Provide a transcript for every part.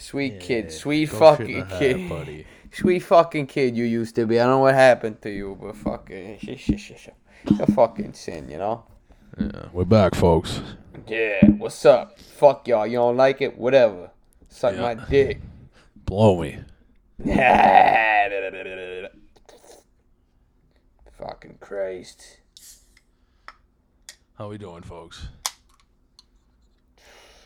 Sweet kid, sweet fucking in the hat, kid, buddy. sweet fucking kid you used to be. I don't know what happened to you, but fucking, sh- sh- sh- sh- a fucking sin, you know. Yeah, we're back, folks. Yeah, what's up? Fuck y'all. You don't like it? Whatever. Suck Yeah. my dick. Blow me. fucking Christ. How we doing, folks?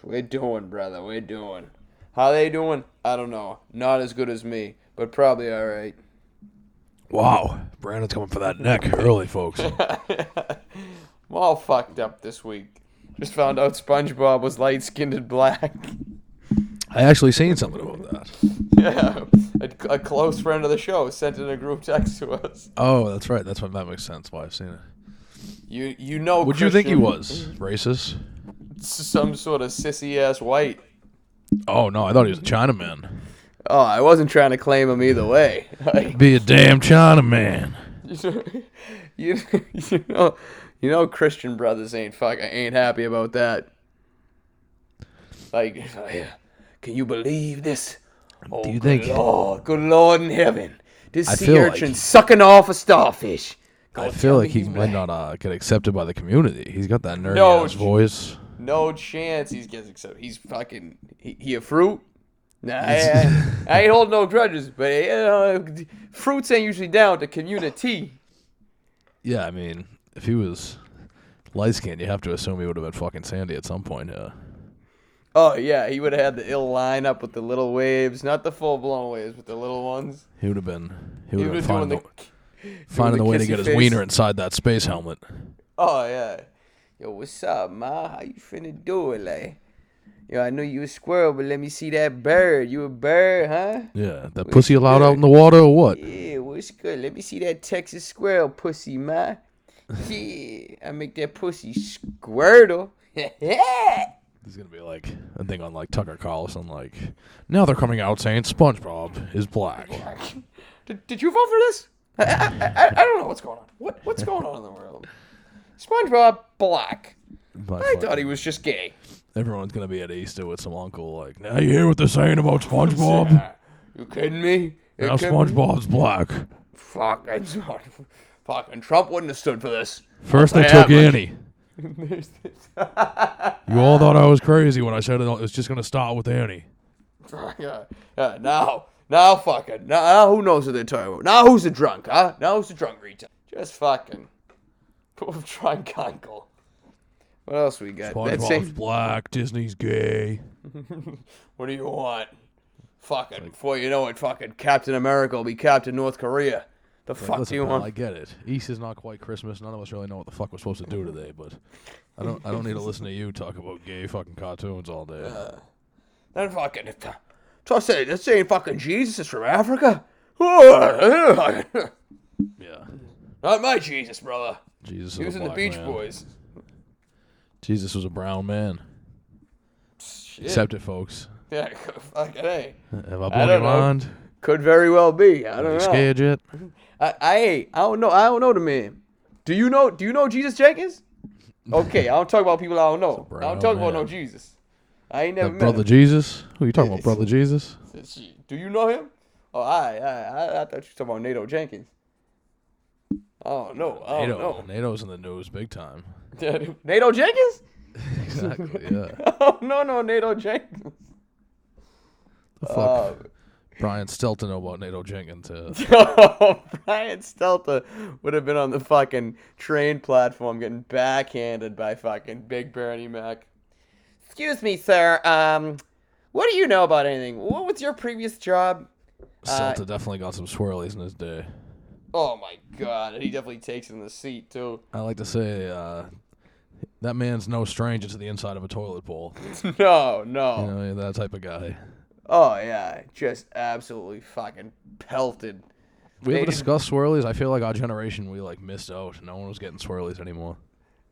We're doing, brother. We're doing. How they doing? I don't know. Not as good as me, but probably all right. Wow, Brandon's coming for that neck early, folks. I'm all fucked up this week. Just found out SpongeBob was light skinned and black. I actually seen something about that. yeah, a, a close friend of the show sent in a group text to us. Oh, that's right. That's what that makes sense. Why I've seen it. You you know? What? Would you think he was racist? some sort of sissy ass white? Oh no, I thought he was a Chinaman. Oh, I wasn't trying to claim him either way. Like, Be a damn Chinaman. you, you know, you know, Christian brothers ain't fuck I ain't happy about that. Like, can you believe this? Oh, Do you good think- Lord, good Lord in heaven, this I sea urchin like- sucking off a starfish. I feel like he might not uh, get accepted by the community. He's got that nerdy No, ass voice. No chance he's getting so He's fucking. He, he a fruit? Nah, I, I, I ain't holding no grudges, but know, fruits ain't usually down to community. Yeah, I mean, if he was light skinned, you have to assume he would have been fucking Sandy at some point. Yeah. Oh yeah, he would have had the ill line up with the little waves, not the full blown waves, but the little ones. He would have been. He would have been finding the. the, finding the the way to get his wiener inside that space helmet. Oh yeah, yo, what's up, ma? How you finna do it, like? Yo, I know you a squirrel, but let me see that bird. You a bird, huh? Yeah, that pussy allowed out in the water or what? Yeah, what's good? Let me see that Texas squirrel pussy, ma. Yeah, I make that pussy squirtle. yeah. There's gonna be like a thing on like Tucker Carlson, like now they're coming out saying SpongeBob is black. Did, did you vote for this? I, I, I, I don't know what's going on. What what's going on in the world? SpongeBob black. But I thought he was just gay. everyone's gonna be at Easter with some uncle, like now you hear what they're saying about SpongeBob? You kidding me? You Now? SpongeBob's black. Fuck, I fucking Trump wouldn't have stood for this. First they took. Annie. You all thought I was crazy when I said it was just gonna start with Annie. yeah, yeah, now, now, fucking, now, now who knows what they're talking about? Now who's the drunk, huh? Now who's the drunk retard? Just fucking, drunk uncle. What else we got? That SpongeBob's same- black. Disney's gay. what do you want? Fucking, before you know it, fucking Captain America will be Captain North Korea. The fuck Listen, do you pal, want? I get it. East is not quite Christmas. None of us really know what the fuck we're supposed to do today, but I don't. I don't need to listen to you talk about gay fucking cartoons all day. Uh, then fucking, so I say, this ain't fucking Jesus, it's from Africa? Yeah. Not yeah. my Jesus, brother. Jesus. He was in the Beach man. Boys. Jesus was a brown man. Shit. Accept it, folks. Yeah, fucking hey. Have I blown your don't know. mind? Could very well be. I don't you know. scared yet? I, I, I don't know. I don't know the man. Do you know? Do you know Jesus Jenkins? Okay, I don't talk about people I don't know. I don't talk about no. Jesus. I ain't never That met brother him. Jesus? Who you talking about, brother Jesus? Do you know him? Oh, I, I, I, I thought you were talking about Nato Jenkins. Oh no, I don't NATO. know. NATO's in the news big time. Nato Jenkins? exactly. Yeah. Oh no, no, Nato Jenkins. The fuck. Oh, Brian Stelter know about NATO Jenkins. Uh, Brian Stelter would have been on the fucking train platform getting backhanded by fucking Big Bernie Mac. Excuse me, sir. Um, what do you know about anything? What was your previous job? Stelter definitely got some swirlies in his day. Oh my god, he definitely takes in the seat too. I like to say uh, that man's no stranger to the inside of a toilet bowl. No, no. You know, that type of guy. Oh yeah, just absolutely fucking pelted. We ever discussed swirlies? I feel like our generation we like missed out. No one was getting swirlies anymore.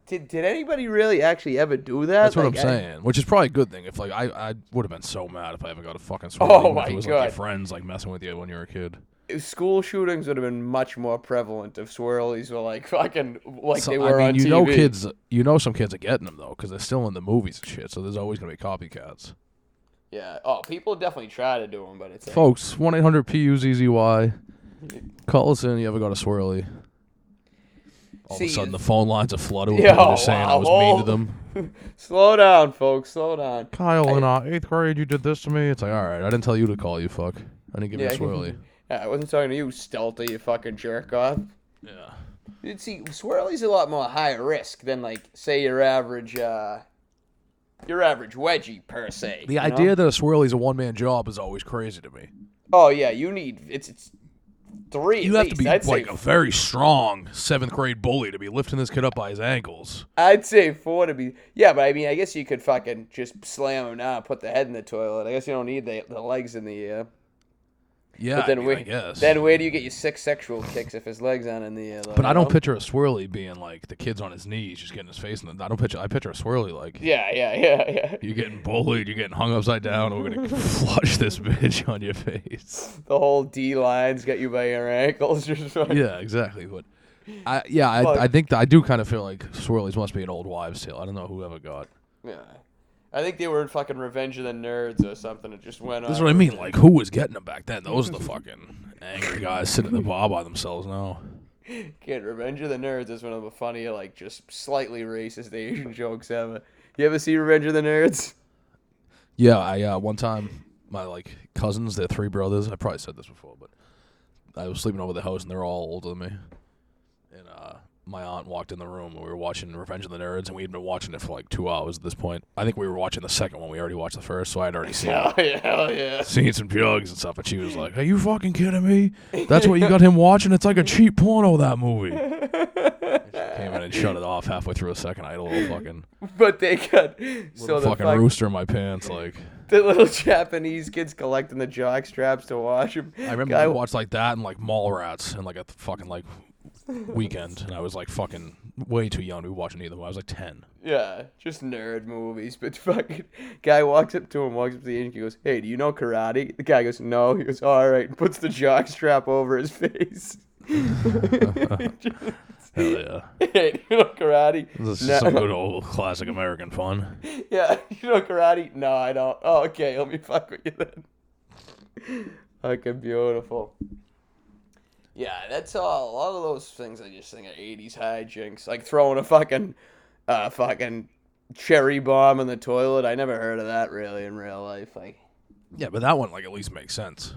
Did did anybody really actually ever do that? That's what I'm Like, I- saying. Which is probably a good thing. If like I, I would have been so mad if I ever got a fucking swirly. Oh even if my it was like God. your friends like messing with you when you were a kid. School shootings would have been much more prevalent if swirlies were like fucking like So, they I mean, on you TV. know, kids. You know, some kids are getting them though because they're still in the movies and shit. So there's always gonna be copycats. Yeah. Oh, people definitely try to do them, but it's Folks, 1 800 PUZZY. Call us in. You ever got a swirly? All See, of a sudden, the phone lines are flooded with Yo, people just saying I wow, was mean to them. slow down, folks. Slow down. Kyle, in uh, eighth grade, you did this to me. It's like, all right, I didn't tell you to call you, fuck. I didn't give Yeah. you a swirly. Yeah, I wasn't talking to you, Stelter, you fucking jerk off. yeah. You'd see, swirly's a lot more high risk than like, say, your average, uh, your average wedgie per se. The you know? idea that a swirly's a one man job is always crazy to me. Oh yeah, you need it's it's three. You have least. to be I'd like a very strong seventh grade bully to be lifting this kid up by his ankles. I'd say four to be. Yeah, but I mean, I guess you could fucking just slam him down, and put the head in the toilet. I guess you don't need the the legs in the air. Yeah, But then I, mean, where, then where do you get your six sexual kicks if his legs aren't in the air? Though, but I don't know? picture a swirly being like the kid's on his knees, just getting his face in the. I don't picture. I picture a swirly like Yeah, yeah, yeah, yeah. you're getting bullied, you're getting hung upside down, we're gonna flush this bitch on your face. The whole D lines got you by your ankles. Yeah, exactly. But I, yeah, I, I think I do kind of feel like swirlies must be an old wives' tale. I don't know who ever got. yeah. I think they were in fucking Revenge of the Nerds or something. It just went on. Is what I mean. Like, who was getting them back then? Those are the fucking angry guys sitting at the bar by themselves now. Kid, Revenge of the Nerds is one of the funnier, like, just slightly racist Asian jokes ever. You ever see Revenge of the Nerds? Yeah, I uh, one time my like cousins, they're three brothers. I probably said this before, but I was sleeping over the house and they're all older than me. And uh, my aunt walked in the room and we were watching Revenge of the Nerds and we had been watching it for like two hours at this point. I think we were watching the second one. We already watched the first, so I'd already seen Hell yeah, hell yeah. seen some jugs and stuff. And she was like, "Are you fucking kidding me? That's what you got him watching? It's like a cheap porno that movie." Came in and shut it off halfway through a second. I had a little fucking But they got little so the fucking fuck, rooster in my pants. Like the little Japanese kids collecting the jock straps to watch them. I remember Guy- I watched like that and like Mallrats and like a fucking like weekend, and I was like fucking way too young to be watching either. one. I was like ten. Yeah, just nerd movies. But fucking guy walks up to him, walks up to the Asian, he goes, "Hey, do you know karate?" The guy goes, "No." He goes, "All right," and puts the jock strap over his face. Hell yeah, hey, do you know karate? this is No. some good old classic American fun. Yeah, you know karate? No, I don't. Oh, okay, let me fuck with you then. Fucking beautiful. Yeah, that's all. A lot of those things I just think are '80s hijinks, like throwing a fucking, uh, fucking cherry bomb in the toilet. I never heard of that really in real life. Like, Yeah, but that one like at least makes sense.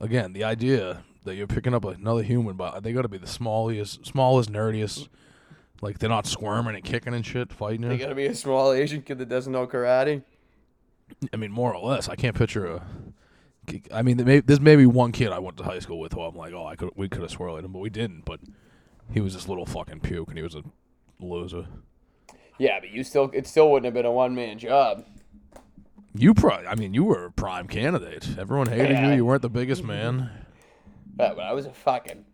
Again, the idea that you're picking up another human, but they got to be the smallest, smallest, nerdiest. Like they're not squirming and kicking and shit, fighting they gotta be a small Asian kid that doesn't know karate. I mean, more or less. I can't picture a. I mean, may, there's maybe one kid I went to high school with who I'm like, oh, I could we could have swirled him, but we didn't. But he was this little fucking puke, and he was a loser. Yeah, but you still, it still wouldn't have been a one man job. You probably, I mean, you were a prime candidate. Everyone hated Yeah. you. You weren't the biggest man. Yeah, but I was a fucking,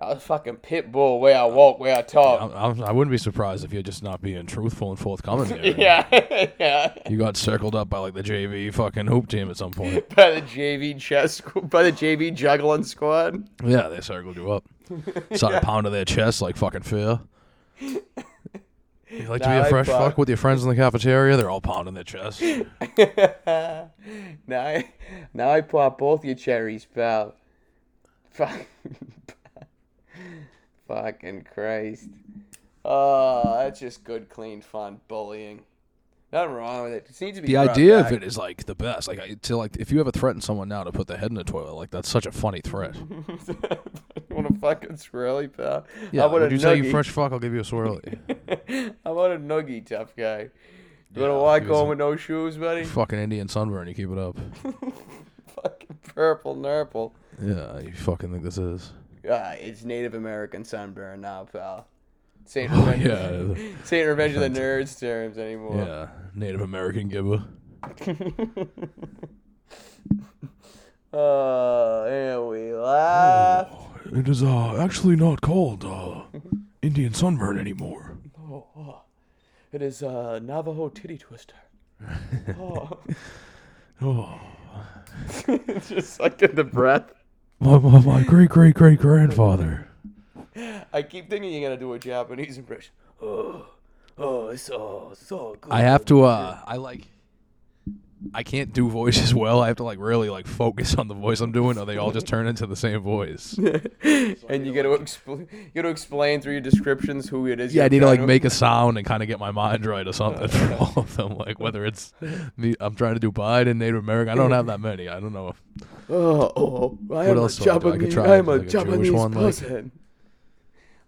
I was fucking pit bull. Way I walk, way I talk. I, I, I wouldn't be surprised if you're just not being truthful and forthcoming. Here. Yeah, yeah. You got circled up by like the JV fucking hoop team at some point. By the JV chess, by the JV juggling squad. Yeah, they circled you up. Started pounding their chests like fucking fear. You like to be a fresh fuck- fuck with your friends in the cafeteria? They're all pounding their chests. now, I, now I pop both your cherries, pal. Fuck. Fucking Christ. Oh, that's just good, clean fun bullying. Nothing wrong with it. It needs to be The idea of it is like the best. Like I- to like if you ever threaten someone now to put their head in the toilet, like that's such a funny threat. You want a fucking swirly, pal? Yeah, How about would a you say you noogie? fresh fuck? I'll give you a swirly. How about a noogie, tough guy? You Yeah, wanna walk home a- with no shoes, buddy? fucking Indian sunburn. You keep it up. fucking purple nurple. Yeah, you fucking think this is? Ah, it's Native American sunburn now, pal. Saint Oh, Revenge, yeah. Saint Revenge of the Nerds terms anymore. Yeah, Native American giver. Oh, and we laugh. It is uh actually not called uh Indian sunburn anymore. Oh, oh. It is uh, Navajo titty twister. oh. Oh, Just sucking the breath. My my, my great great great grandfather. I keep thinking you're gonna do a Japanese impression. Oh, oh, it's so so good. I have to uh I like I can't do voices well. I have to like really like focus on the voice I'm doing, or they all just turn into the same voice. and you got to expl- you got to explain through your descriptions who it is. Yeah, I need to like make a sound and kind of get my mind right or something for all of them. Like whether it's me, I'm trying to do Biden, Native American. I don't have that many. I don't know. Oh, oh I am else a do I? I could Japanese. try I am a like Japanese one, like- person.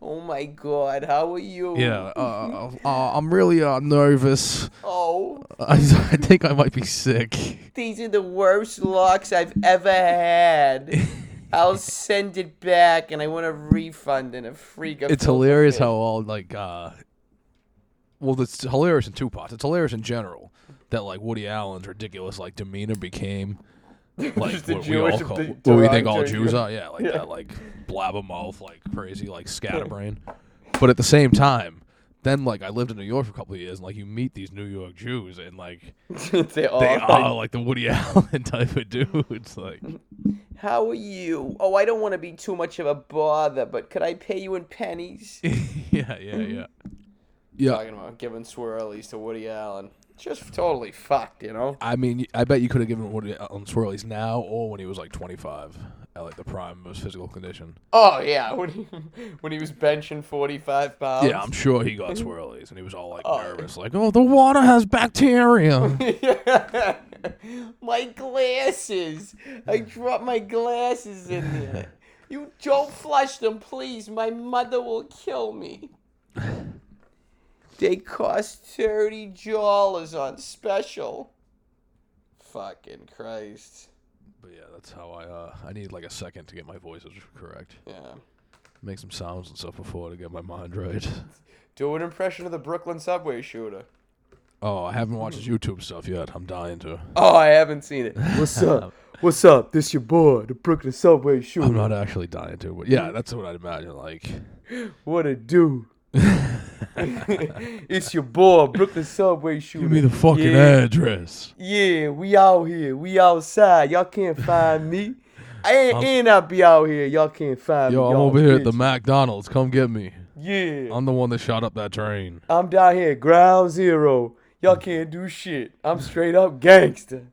Oh my god, how are you? Yeah, uh, uh, I'm really uh, nervous. Oh, I, I think I might be sick. these are the worst locks I've ever had. I'll send it back, and I want a refund and a free. It's hilarious how all like uh well it's hilarious in two parts. It's hilarious in general that like Woody Allen's ridiculous like demeanor became like what we all call de- what we think all Jews are. Yeah, like Yeah. that like blabbermouth, like crazy, like scatterbrain. But at the same time, then like I lived in New York for a couple of years and like you meet these New York Jews and like they all. they like, are like the Woody Allen type of dudes. Like How are you? Oh, I don't want to be too much of a bother, but could I pay you in pennies? yeah, yeah, yeah. Yeah, Talking about giving swirlies to Woody Allen. Just totally fucked, you know? I mean, I bet you could have given Woody uh, Allen swirlies now or when he was like 25 at like the prime of his physical condition. Oh, yeah. When he, when he was benching 45 pounds. Yeah, I'm sure he got swirlies and he was all like Oh. nervous, like, "Oh, the water has bacteria." my glasses. I dropped my glasses in there. You don't flush them, please. My mother will kill me. They cost thirty dollars on special. Fucking Christ. but yeah, that's how I. uh I need like a second to get my voices correct, Yeah. make some sounds and stuff before to get my mind right. Do an impression of the Brooklyn subway shooter. Oh, I haven't watched his YouTube stuff yet. I'm dying to. Oh, I haven't seen it. What's up? What's up? This your boy, the Brooklyn subway shooter. I'm not actually dying to, but yeah, that's what I'd imagine. Like, What it do? it's your boy, Brooklyn Subway Shooter. give me the fucking yeah. address. Yeah, we out here. We outside. Y'all can't find me. I ain't, I'm- and I be out here. Y'all can't find Yo, me. Yo, I'm over here at the. McDonald's. Come get me. Yeah. I'm the one that shot up that train. I'm down here, ground zero. Y'all can't do shit. I'm straight up gangster.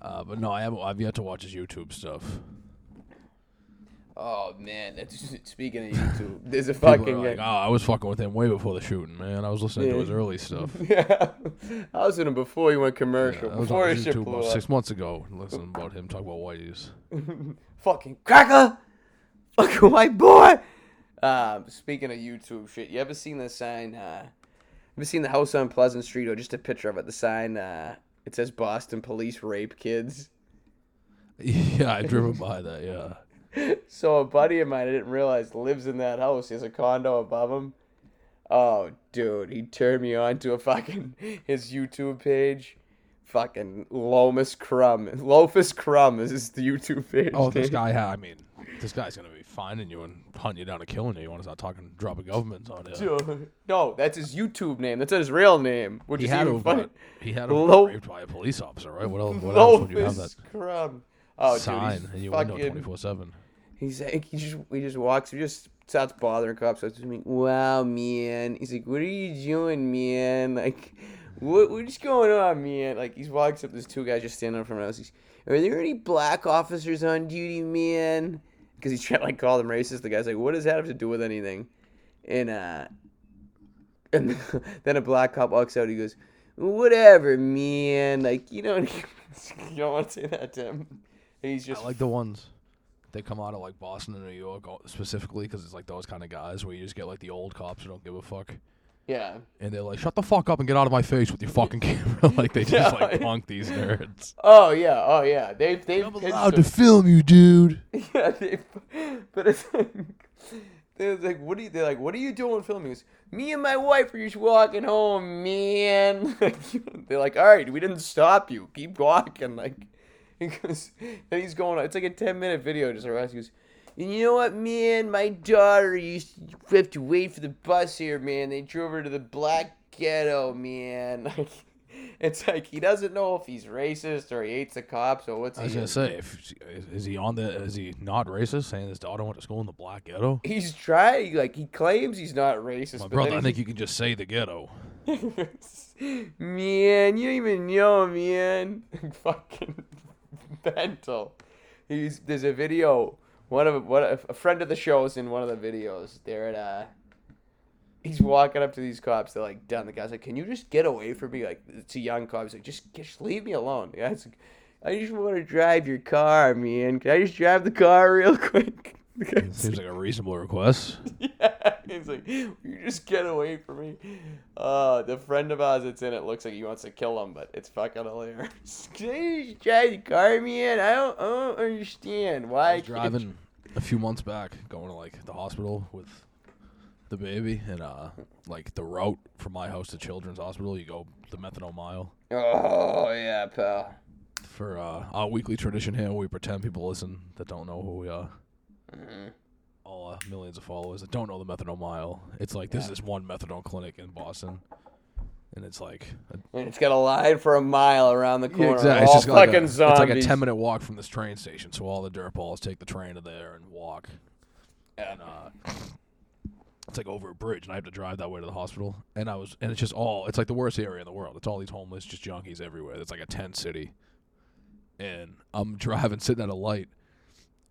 Uh, but no, I haven't. I've yet to watch his YouTube stuff. Oh man, that's speaking of YouTube. There's a People fucking like, oh, I was fucking with him way before the shooting, man. I was listening to his early stuff. yeah. I was in him before he went commercial. Was before his shit YouTube blew about up. six months ago, listening about him talk about whiteys. fucking cracker, fucking white boy. Um, speaking of YouTube shit, you ever seen the sign? Uh, ever seen the house on Pleasant Street or just a picture of it? The sign. Uh, it says Boston police rape kids. yeah, I've driven by that. Yeah. So a buddy of mine, I didn't realize, lives in that house. He has a condo above him. Oh, dude, he turned me on to a fucking his YouTube page. Fucking Lomas Crumb. Lofus Crumb is his YouTube page. Oh, this guy. Ha- I mean, this guy's gonna be finding you and hunting you down and killing you. You want to start talking dropping governments on? Dude, No, that's his YouTube name. That's not his real name. Which He is had even funny. got, he had have Lo- raped by a police officer, right? What else? What else would you have that Crumb. Oh, sign dude, in he's your window fucking. twenty four seven? He's like, he just he just walks, he just starts bothering cops. Starts to me, wow, man. He's like, what are you doing, man? Like, what what's going on, man? Like, he walks up. There's two guys just standing in front of us. He's, are there any black officers on duty, man? Because he's trying to like call them racist. The guy's like, what does that have to do with anything? And uh, and then a black cop walks out. He goes, whatever, man. Like, you don't you don't want to say that to him. And he's just I like the ones they come out of like Boston and New York specifically because it's like those kind of guys where you just get like the old cops who don't give a fuck. yeah. And they're like, "Shut the fuck up and get out of my face with your fucking camera!" like they just Yeah. like punk these nerds. Oh yeah, oh yeah. They've they've I'm allowed to film you, dude. yeah, they but it's like, they're like, what are you? They're like, what are you doing filming? Me and my wife are just walking home, man. they're like, all right, we didn't stop you. Keep walking. Like, he goes, and he's going. It's like a ten minute video. Just around. He goes. And you know what, man? My daughter used to have to wait for the bus here, man. They drove her to the black ghetto, man. Like, it's like he doesn't know if he's racist or he hates the cops or what's I was he gonna say, if is, is he on the? Is he not racist? Saying his daughter went to school in the black ghetto? He's trying, like he claims he's not racist. My but brother, I think you can just say the ghetto. man, you don't even know, man. Fucking mental. He's there's a video. One of what a friend of the show is in one of the videos. They're at uh he's walking up to these cops. They're like done. The guy's like, "Can you just get away from me?" Like it's a young cop. He's like, "Just just leave me alone." The guy's like, "I just want to drive your car, man. Can I just drive the car real quick?" Guy's Seems like a reasonable request. yeah, he's like, you just get away from me. Uh, the friend of ours that's in it looks like he wants to kill him, but it's fucking hilarious. Just drive the car, man? I don't, I don't understand why. I was driving a few months back, going to like the hospital with the baby, and uh, like the route from my house to Children's Hospital, you go the methadone mile. Oh yeah, pal. For uh, our weekly tradition here, we pretend people listen that don't know who we are. Mhm. All uh, millions of followers that don't know the methadone mile. It's like there's this one methadone clinic in Boston, and it's like a And it's got a line for a mile around the corner. exactly. All It's just like fucking a, zombies. It's like a ten minute walk from this train station. So all the dirtballs take the train to there and walk. And uh, it's like over a bridge, and I have to drive that way to the hospital. And I was, and it's just all. It's like the worst area in the world. It's all these homeless, just junkies everywhere. It's like a tent city. And I'm driving, sitting at a light.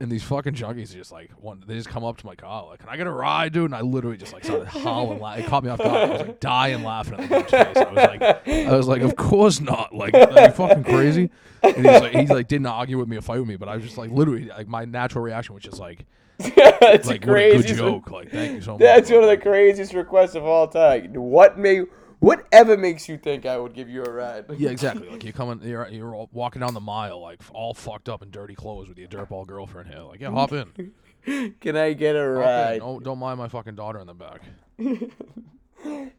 And these fucking junkies are just like one. They just come up to my car like, "Can I get a ride, dude?" And I literally just like started howling. La- it caught me off guard. I was like dying laughing at the dude's face. I was like, I was like, "Of course not!" Like, are you fucking crazy? And he's like, he's like, didn't argue with me or fight with me, but I was just like, literally, like my natural reaction was just like, That's like a good craziest. joke. Like, thank you so much. That's one of the craziest requests of all time. What may, whatever makes you think I would give you a ride? Yeah, exactly. Like you're coming, you're you're all walking down the mile, like all fucked up in dirty clothes with your dirtball girlfriend here. Like, yeah, hop in. Can I get a ride? Don't, don't mind my fucking daughter in the back.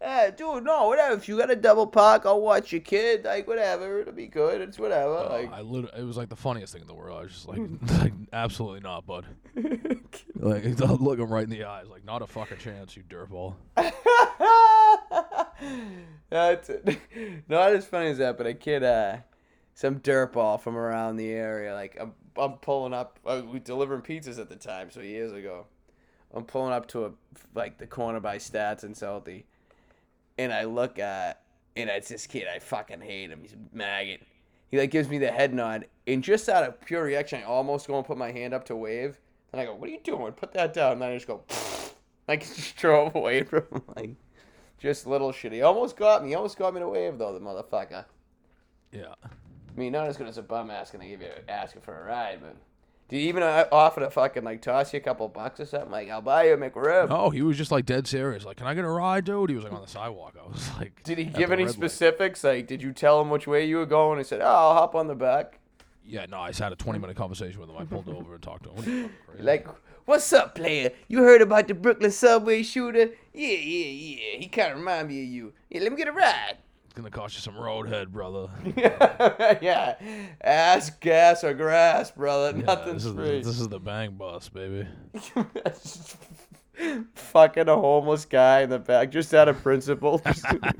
Eh, dude, no, whatever. If you got a double park, I'll watch your kid. Like, whatever. It'll be good. It's whatever. Uh, like, I literally, it was like the funniest thing in the world. I was just like, like absolutely not, bud. Like, look him right in the eyes, like, not a fucking chance, you dirtball. That's not as funny as that, but a kid, uh, some dirtball from around the area. Like, I'm, I'm pulling up. Uh, we delivering pizzas at the time, so years ago. I'm pulling up to a like the corner by Stats and Salty, and I look at, and it's this kid. I fucking hate him. He's a maggot. He like gives me the head nod, and just out of pure reaction, I almost go and put my hand up to wave. And I go, "What are you doing? Put that down." And then I just go, like just drove away from him, like just little shit. He almost got me. He almost got me to wave though, the motherfucker. Yeah. I mean, not as good as a bum asking to give you asking for a ride, but did he even uh, offer to fucking like toss you a couple bucks or something? Like, I'll buy you a McRib. No, he was just like dead serious. Like, can I get a ride, dude? He was like on the sidewalk. I was like, Did he give any red light. specifics? Like, did you tell him which way you were going? He said, "Oh, I'll hop on the back." Yeah, no, I just had a 20 minute conversation with him. I pulled over and talked to him. What are you fucking crazy? Like, what's up, player? You heard about the Brooklyn subway shooter? Yeah, yeah, yeah. He kind of remind me of you. Yeah, let me get a ride. it's gonna cost you some roadhead, brother. yeah, ass, gas, or grass, brother. Yeah, Nothing's this is free. The, this is the bang bus, baby. Fucking a homeless guy in the back, just out of principle.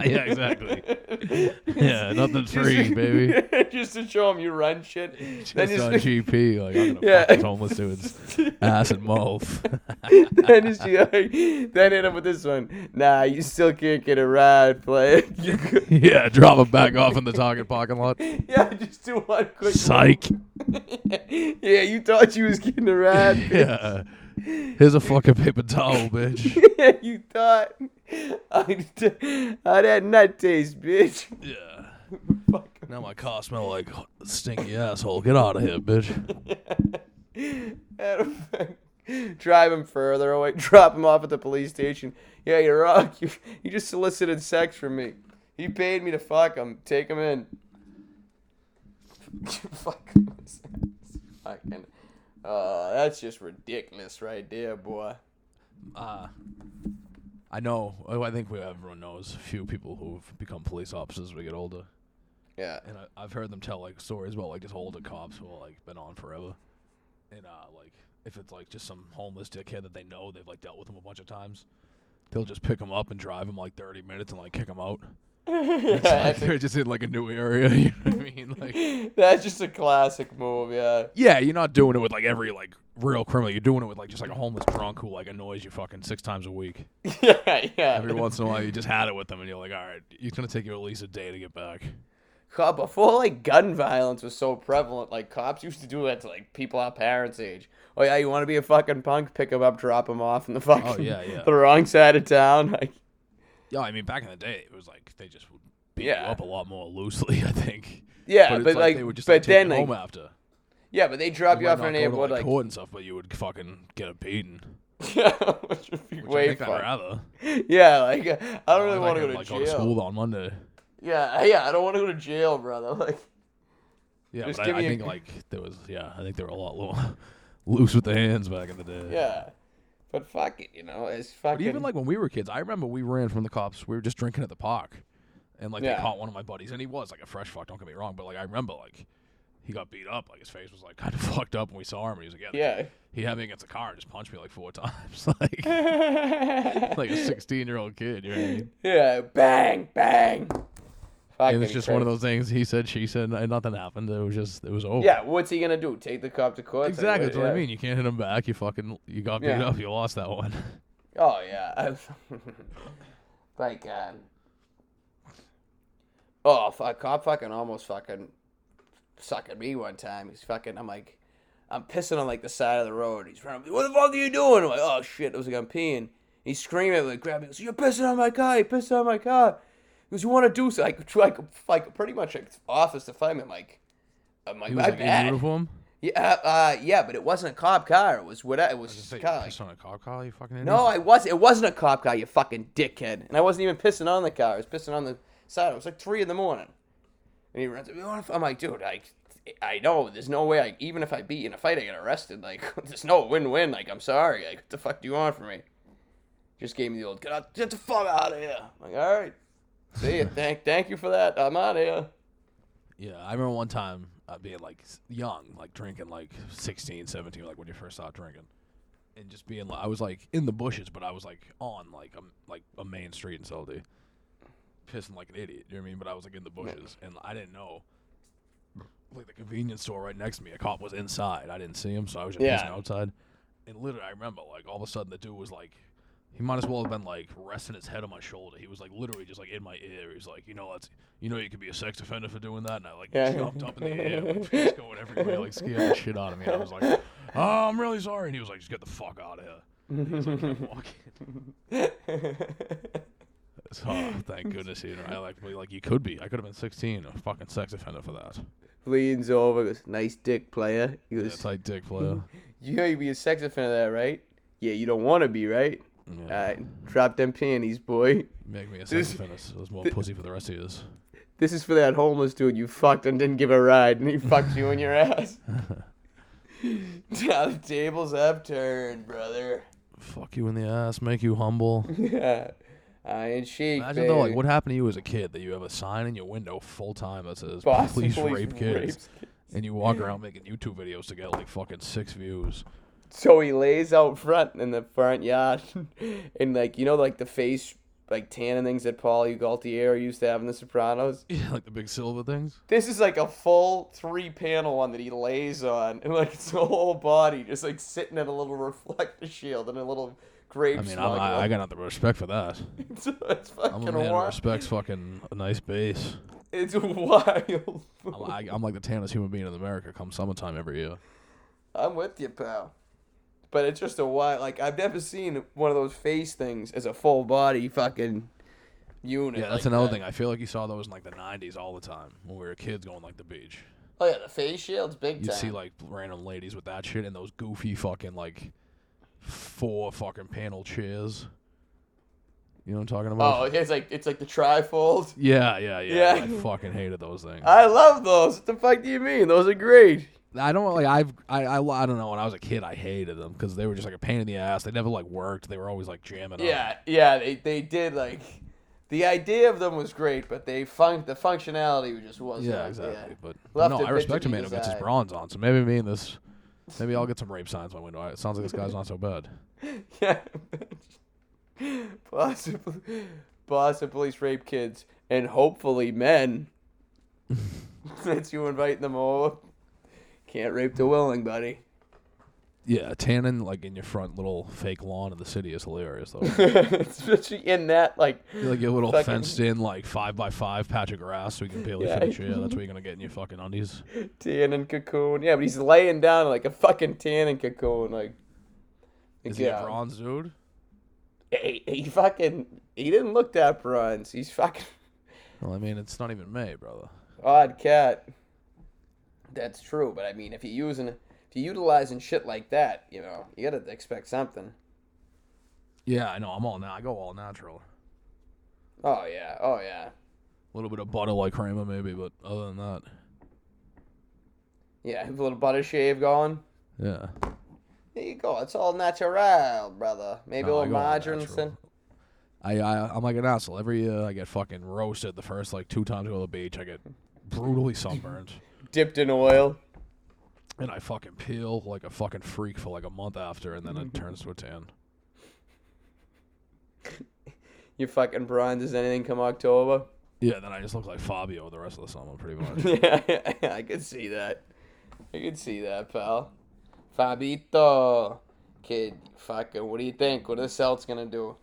Yeah, exactly. Yeah, nothing's free, baby. just to show him you run shit. Just then on just, GP, like I'm gonna Yeah. fuck this homeless dude's ass and mouth. then just like, then hit him with this one. Nah, you still can't get a ride, could- yeah, drop him back off in the Target parking lot. yeah, just do one quick. Psych. yeah, you thought you was getting a ride. Yeah. Here's a fucking paper towel, bitch. yeah, you thought. How that nut taste, bitch? Yeah. Fuck. Now my car smell like stinky asshole. Get out of here, bitch. Drive him further away. Drop him off at the police station. Yeah, you're wrong. You, you just solicited sex from me. He paid me to fuck him. Take him in. Fuck. Fucking. Oh, that's just ridiculous right there, boy. Uh, I know. oh, I think we, everyone knows a few people who've become police officers as we get older, Yeah. and I, I've heard them tell like stories about like just older cops who like been on forever, and uh, like if it's like just some homeless dickhead that they know they've like dealt with him a bunch of times, they'll just pick him up and drive him like thirty minutes and like kick him out, It's yeah, like they're just in like a new area. You know what I mean? Like, that's just a classic move. Yeah. yeah, you're not doing it with like every like real criminal. You're doing it with like just like a homeless drunk who like annoys you fucking six times a week. yeah, yeah. Every once in a while, you just had it with them, and you're like, all right, it's gonna take you at least a day to get back. God, before like gun violence was so prevalent, like cops used to do that to like people our parents' age. Oh yeah, you want to be a fucking punk? Pick them up, drop them off in the oh, fucking Oh, yeah, yeah. the wrong side of town. Like, Yeah, I mean, back in the day, it was like they just would beat Yeah. you up a lot more loosely. I think. yeah, but, but, it's like, they would just but like, take then you like, home after. yeah, but they drop you off in a neighborhood like, like, court and stuff, but you would fucking get a beating. yeah, which would be Which way I think fun. I'd rather. Yeah, like I don't really want to go to like, jail. go to school on Monday. Yeah, yeah, I don't want to go to jail, brother. Like, Yeah, but I, I me a- think like there was yeah, I think they were a lot lo- loose with the hands back in the day. yeah, but fuck it, you know, it's fucking. But even like when we were kids, I remember we ran from the cops. We were just drinking at the park, and like Yeah. they caught one of my buddies, and he was like a fresh fuck. Don't get me wrong, but like I remember like he got beat up, like his face was like kind of fucked up, and we saw him, and he was like, yeah, yeah. he had me against a car, and just punched me like four times, like like a sixteen year old kid. You know what I mean? yeah, bang, bang. And it's just one of those things. He said, she said, and nothing happened. It was just, it was over. Yeah, what's he gonna do? Take the cop to court? Exactly. That's what I mean. You can't hit him back. You fucking, you got beat Yeah. up. You lost that one. Oh yeah. like, God. oh, fuck, cop fucking almost fucking sucking me one time. He's fucking. I'm like, I'm pissing on like the side of the road. He's running. What the fuck are you doing? I'm like, oh shit. I was like, I'm peeing. He's screaming, like, grab me. Goes, You're pissing on my car. You pissing on my car. Goes, You want to do so? Like, like, like, pretty much like office to. I'm like, I'm like, He was my like in uniform. Yeah, uh, yeah, but it wasn't a cop car. It was what? It was Just a say, car. piss on a cop car, you fucking idiot. No, I was. It wasn't a cop car. You fucking dickhead. And I wasn't even pissing on the car. I was pissing on the side. It was like three in the morning. And he runs. I'm like, dude, I, I know. There's no way. I, even if I beat you in a fight, I get arrested. Like, there's no win-win. Like, I'm sorry. Like, what the fuck do you want from me? Just gave me the old get out, get the fuck out of here. I'm like, all right. See you. thank, thank you for that. I'm out here. Yeah, I remember one time uh, being like young, like drinking like 16, 17, like when you first started drinking. And just being like, I was like in the bushes, but I was like on like a, like a main street in Seldy. Pissing like an idiot, you know what I mean? But I was like in the bushes, and I didn't know. Like the convenience store right next to me, a cop was inside. I didn't see him, so I was just Yeah. pissing outside. And literally, I remember like all of a sudden the dude was like, he might as well have been like resting his head on my shoulder. He was like literally just like in my ear. He's like, you know, that's you know, you could be a sex offender for doing that. And I like Yeah. jumped up in the air, my face going everywhere, like scared the shit out of me. And I was like, oh, I'm really sorry. And he was like, just get the fuck out of here. He was like, walking. So, thank goodness he didn't. I like, like you could be. I could have been 16, a fucking sex offender for that. Leans over, goes, nice dick player. He Yeah, tight dick player. you know you'd be a sex offender, there, right? Yeah, you don't want to be, right? Yeah. Alright, drop them panties, boy. Make me a this- offender. So there's more th- pussy for the rest of yours. This is for that homeless dude you fucked and didn't give a ride, and he fucked you in your ass. now the tables have turned, brother. Fuck you in the ass, make you humble. Yeah, iron shake, Imagine baby. though, like, what happened to you as a kid that you have a sign in your window full time that says Boston "Please police rape kids," rapes and you walk around making YouTube videos to get like fucking six views. So he lays out front in the front yard, and like you know, like the face like tanning things that Paul Gualtieri used to have in The Sopranos. Yeah, like the big silver things. This is like a full three panel one that he lays on, and like it's the whole body just like sitting in a little reflector shield and a little grape I mean, I'm. I, I got nothing respect for that. it's, it's I'm fucking a man wild. respects fucking a nice base. It's wild. I'm, I, I'm like the tannest human being in America. Come summertime every year. I'm with you, pal. But it's just a wild. Like I've never seen one of those face things as a full body fucking unit. Yeah, that's like another that. thing. I feel like you saw those in like the '90s all the time when we were kids going like the beach. Oh yeah, the face shield's big You'd time. see like random ladies with that shit and those goofy fucking like four fucking panel chairs. You know what I'm talking about? oh, it's like it's like the trifold. Yeah, yeah, yeah. Yeah. I fucking hated those things. I love those. What the fuck do you mean? Those are great. I don't like. I've I, I I don't know. When I was a kid, I hated them because they were just like a pain in the ass. They never like worked. They were always like jamming. up. Yeah, yeah. They they did like. The idea of them was great, but they fun the functionality just wasn't. Yeah, exactly. But, but no, I respect a man who gets his bronze on. So maybe me and this, maybe I'll get some rape signs in my window. It sounds like this guy's not so bad. Yeah. Possibly. Boston police rape kids and hopefully men. Since you invite them over, can't rape the willing, buddy. Yeah, tanning like in your front little fake lawn in the city is hilarious though. Especially in that like You like your little Fucking- fenced in like five by five patch of grass so you can barely Yeah. finish. Yeah, that's where you're gonna get in your fucking undies. tan and cocoon. Yeah, but he's laying down like a fucking tan and cocoon. Like, Is he a bronze dude? He, he fucking he didn't look that bronze. He's fucking Well, I mean, it's not even May, brother. odd cat. That's true, but I mean, if you're using, if you're utilizing shit like that, you know, you gotta expect something. Yeah, I know. I'm all now. I go all natural. Oh yeah, oh yeah, A little bit of butter like Kramer maybe, but other than that, yeah. A little butter shave going. yeah. There you go. It's all natural, brother. Maybe No, a little margarine. I, I I'm like an asshole. Every year I get fucking roasted. The first like two times I go to the beach, I get brutally sunburned, Dipped in oil. and I fucking peel like a fucking freak for like a month after, and then it turns to a tan. You fucking bronze as anything come October. Yeah, then I just look like Fabio the rest of the summer, pretty much. yeah, I could see that. I could see that, pal. Fabito, kid, fucking. What do you think? What are the Celts gonna do?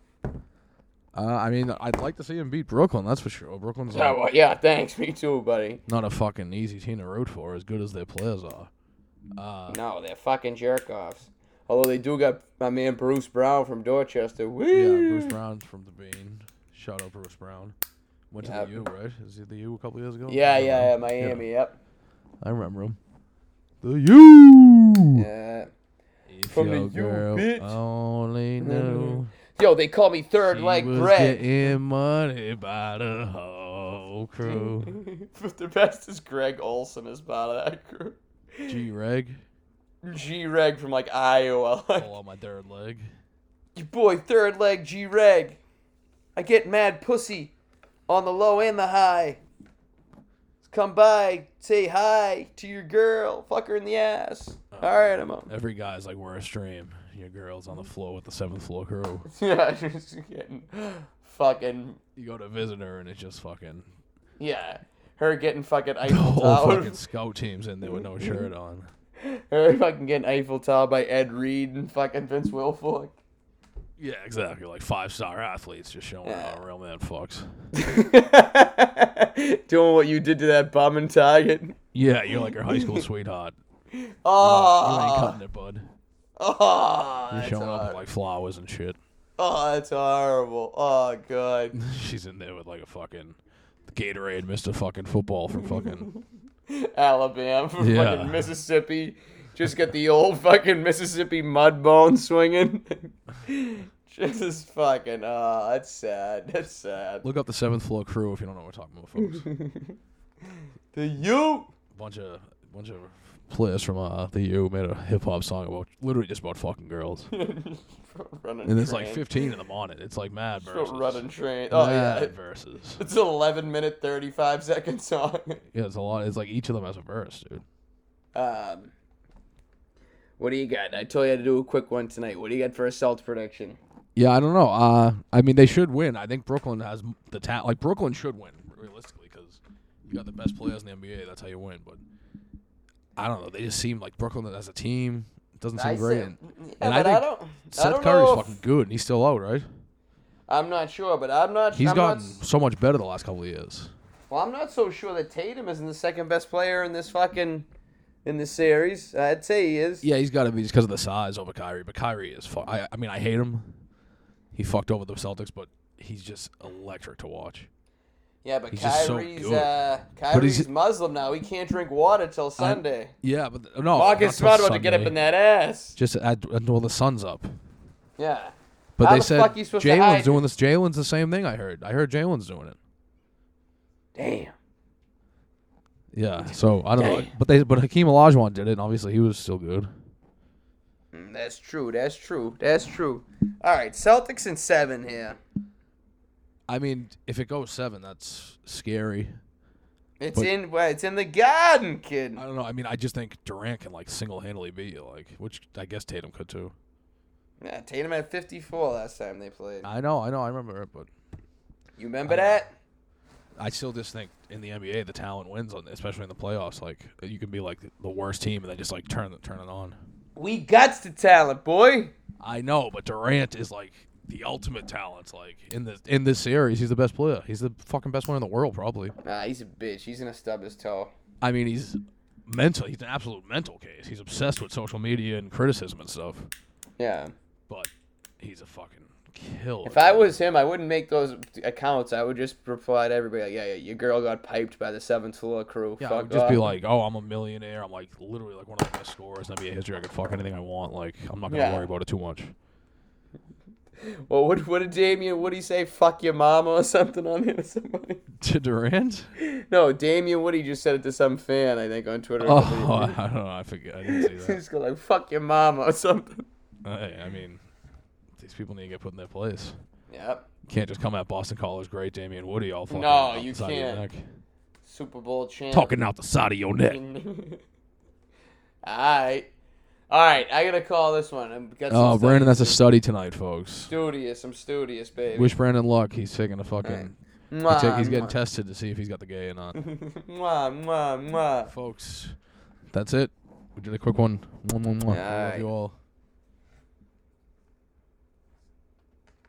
Uh, I mean, I'd like to see him beat Brooklyn. That's for sure. Brooklyn's Yeah, like, well, yeah, thanks. Me too, buddy. not a fucking easy team to root for, as good as their players are. Uh, No, they're fucking jerk offs. Although they do got my man Bruce Brown from Dorchester. Yeah, Bruce Brown from the Bean. Shout out Bruce Brown. Went to the U, right? Is he the U a couple years ago? Yeah, I yeah, yeah. Miami. Yep. I remember him. The U. Yeah. If From the your U, girl bitch. only knew Yo, they call me Third she Leg was Greg. getting money by the whole crew. but the best is Greg Olsen is part of that crew. G Reg, G Reg from like Iowa. all oh, on my third leg. Your boy, third leg G Reg. I get mad pussy on the low and the high. Come by, say hi to your girl, fuck her in the ass. Uh, all right, I'm up. Every guy's like, we're a stream. Your girl's on the floor with the seventh floor crew. Yeah, just getting fucking You go to visit her and it's just fucking yeah. Her getting fucking the whole Tower. fucking scout teams in there with no shirt on. Her fucking getting Eiffel Tower by Ed Reed and fucking Vince Wilfork. Yeah, exactly. Like five star athletes just showing Yeah. how a real man fucks. Doing what you did to that bum and Target. Yeah, you're like her high school sweetheart. Ah. You ain't Oh, cutting it, bud. oh, You're that's showing up hor- with like flowers and shit. oh, that's horrible. Oh, God. She's in there with like a fucking Gatorade, Mr. Fucking Football from fucking. Alabama from Yeah. fucking Mississippi. Just got the old fucking Mississippi mud bone swinging. Just fucking, oh, that's sad. That's sad. Look up the seventh floor crew if you don't know what we're talking about, folks. The you. bunch of bunch of players from uh, the U made a hip hop song about literally just about fucking girls, running and it's like 15 of them on it. It's like mad verses. running train. Oh mad yeah, verses. it's an 11 minute 35 second song. Yeah, it's a lot. It's like each of them has a verse, dude. Um, what do you got? I told you to do a quick one tonight. What do you got for a Celtics prediction? Yeah, I don't know. Uh, I mean, they should win. I think Brooklyn has the talent. Like Brooklyn should win realistically because you got the best players in the NBA. That's how you win. But I don't know. They just seem like Brooklyn as a team doesn't seem I great. And yeah, and I but I, think don't. I Seth don't Curry's fucking good, and he's still out, right? I'm not sure, but I'm not. He's I'm gotten Not, so much better the last couple of years. well, I'm not so sure that Tatum isn't the second best player in this fucking in this series. I'd say he is. Yeah, he's got to be just because of the size over Kyrie. But Kyrie is. Fu- I, I mean, I hate him. He fucked over the Celtics, but he's just electric to watch. Yeah, but He's so Kyrie's good. uh, Kyrie's Muslim now. He can't drink water till Sunday. Yeah, but no. Marcus Smart about to get up in that ass. Just until the sun's up. Yeah. But How they the said Jalen's doing this. Jalen's the same thing. I heard. I heard Jalen's doing it. Damn. Yeah. So I don't know. But they but Hakeem Olajuwon did it. and Obviously, he was still good. Mm, That's true. That's true. That's true. All right, Celtics in seven here. I mean, if it goes seven, that's scary. It's But- in. Well, it's in the garden, kid. I don't know. I mean, I just think Durant can like single handedly beat you, like which I guess Tatum could too. Yeah, Tatum had 54 last time they played. I know. I know. I remember it, but You remember that? I still just think in the NBA the talent wins, on, especially in the playoffs. Like you can be like the worst team and then just like turn turn it on. We got the talent, boy. I know, but Durant is like the ultimate talent. Like in the in this series, he's the best player. He's the fucking best one in the world, probably. Nah, he's a bitch. He's gonna stub his toe. I mean, he's mental. He's an absolute mental case. He's obsessed with social media and criticism and stuff. Yeah. But he's a fucking killer. If I was him, I wouldn't make those accounts. I would just reply to everybody like, "Yeah, yeah, your girl got piped by the seventh floor crew." yeah, I would just be like, "Oh, I'm a millionaire. I'm like literally like one of the best scorers in NBA history. I could fuck anything I want. Like I'm not gonna Yeah. worry about it too much." "Well, what, what did Damien? What did he say? Fuck your mama or something on here to somebody?" To Durant? No, Damien Woody just said it to some fan, I think, on Twitter. Oh, I don't know. I forget. I didn't see that. He's going like, "Fuck your mama" or something. Hey, I mean, these people need to get put in their place. Yep. You can't just come at Boston College great Damien Woody all fucking No, you the side of your can't. Super Bowl champ. Talking out the side of your neck. All right. All right, I gotta call this one. Um, I've got some Oh, Brandon, that's a study tonight, folks. studious. I'm studious, baby. Wish Brandon luck. He's taking a fucking. Mwah, He's, he's getting mwah. tested to see if he's got the gay or not. mwah, mwah, mwah. folks, that's it. We did a quick one. Mwah, mwah, mwah. I love Alright. you all.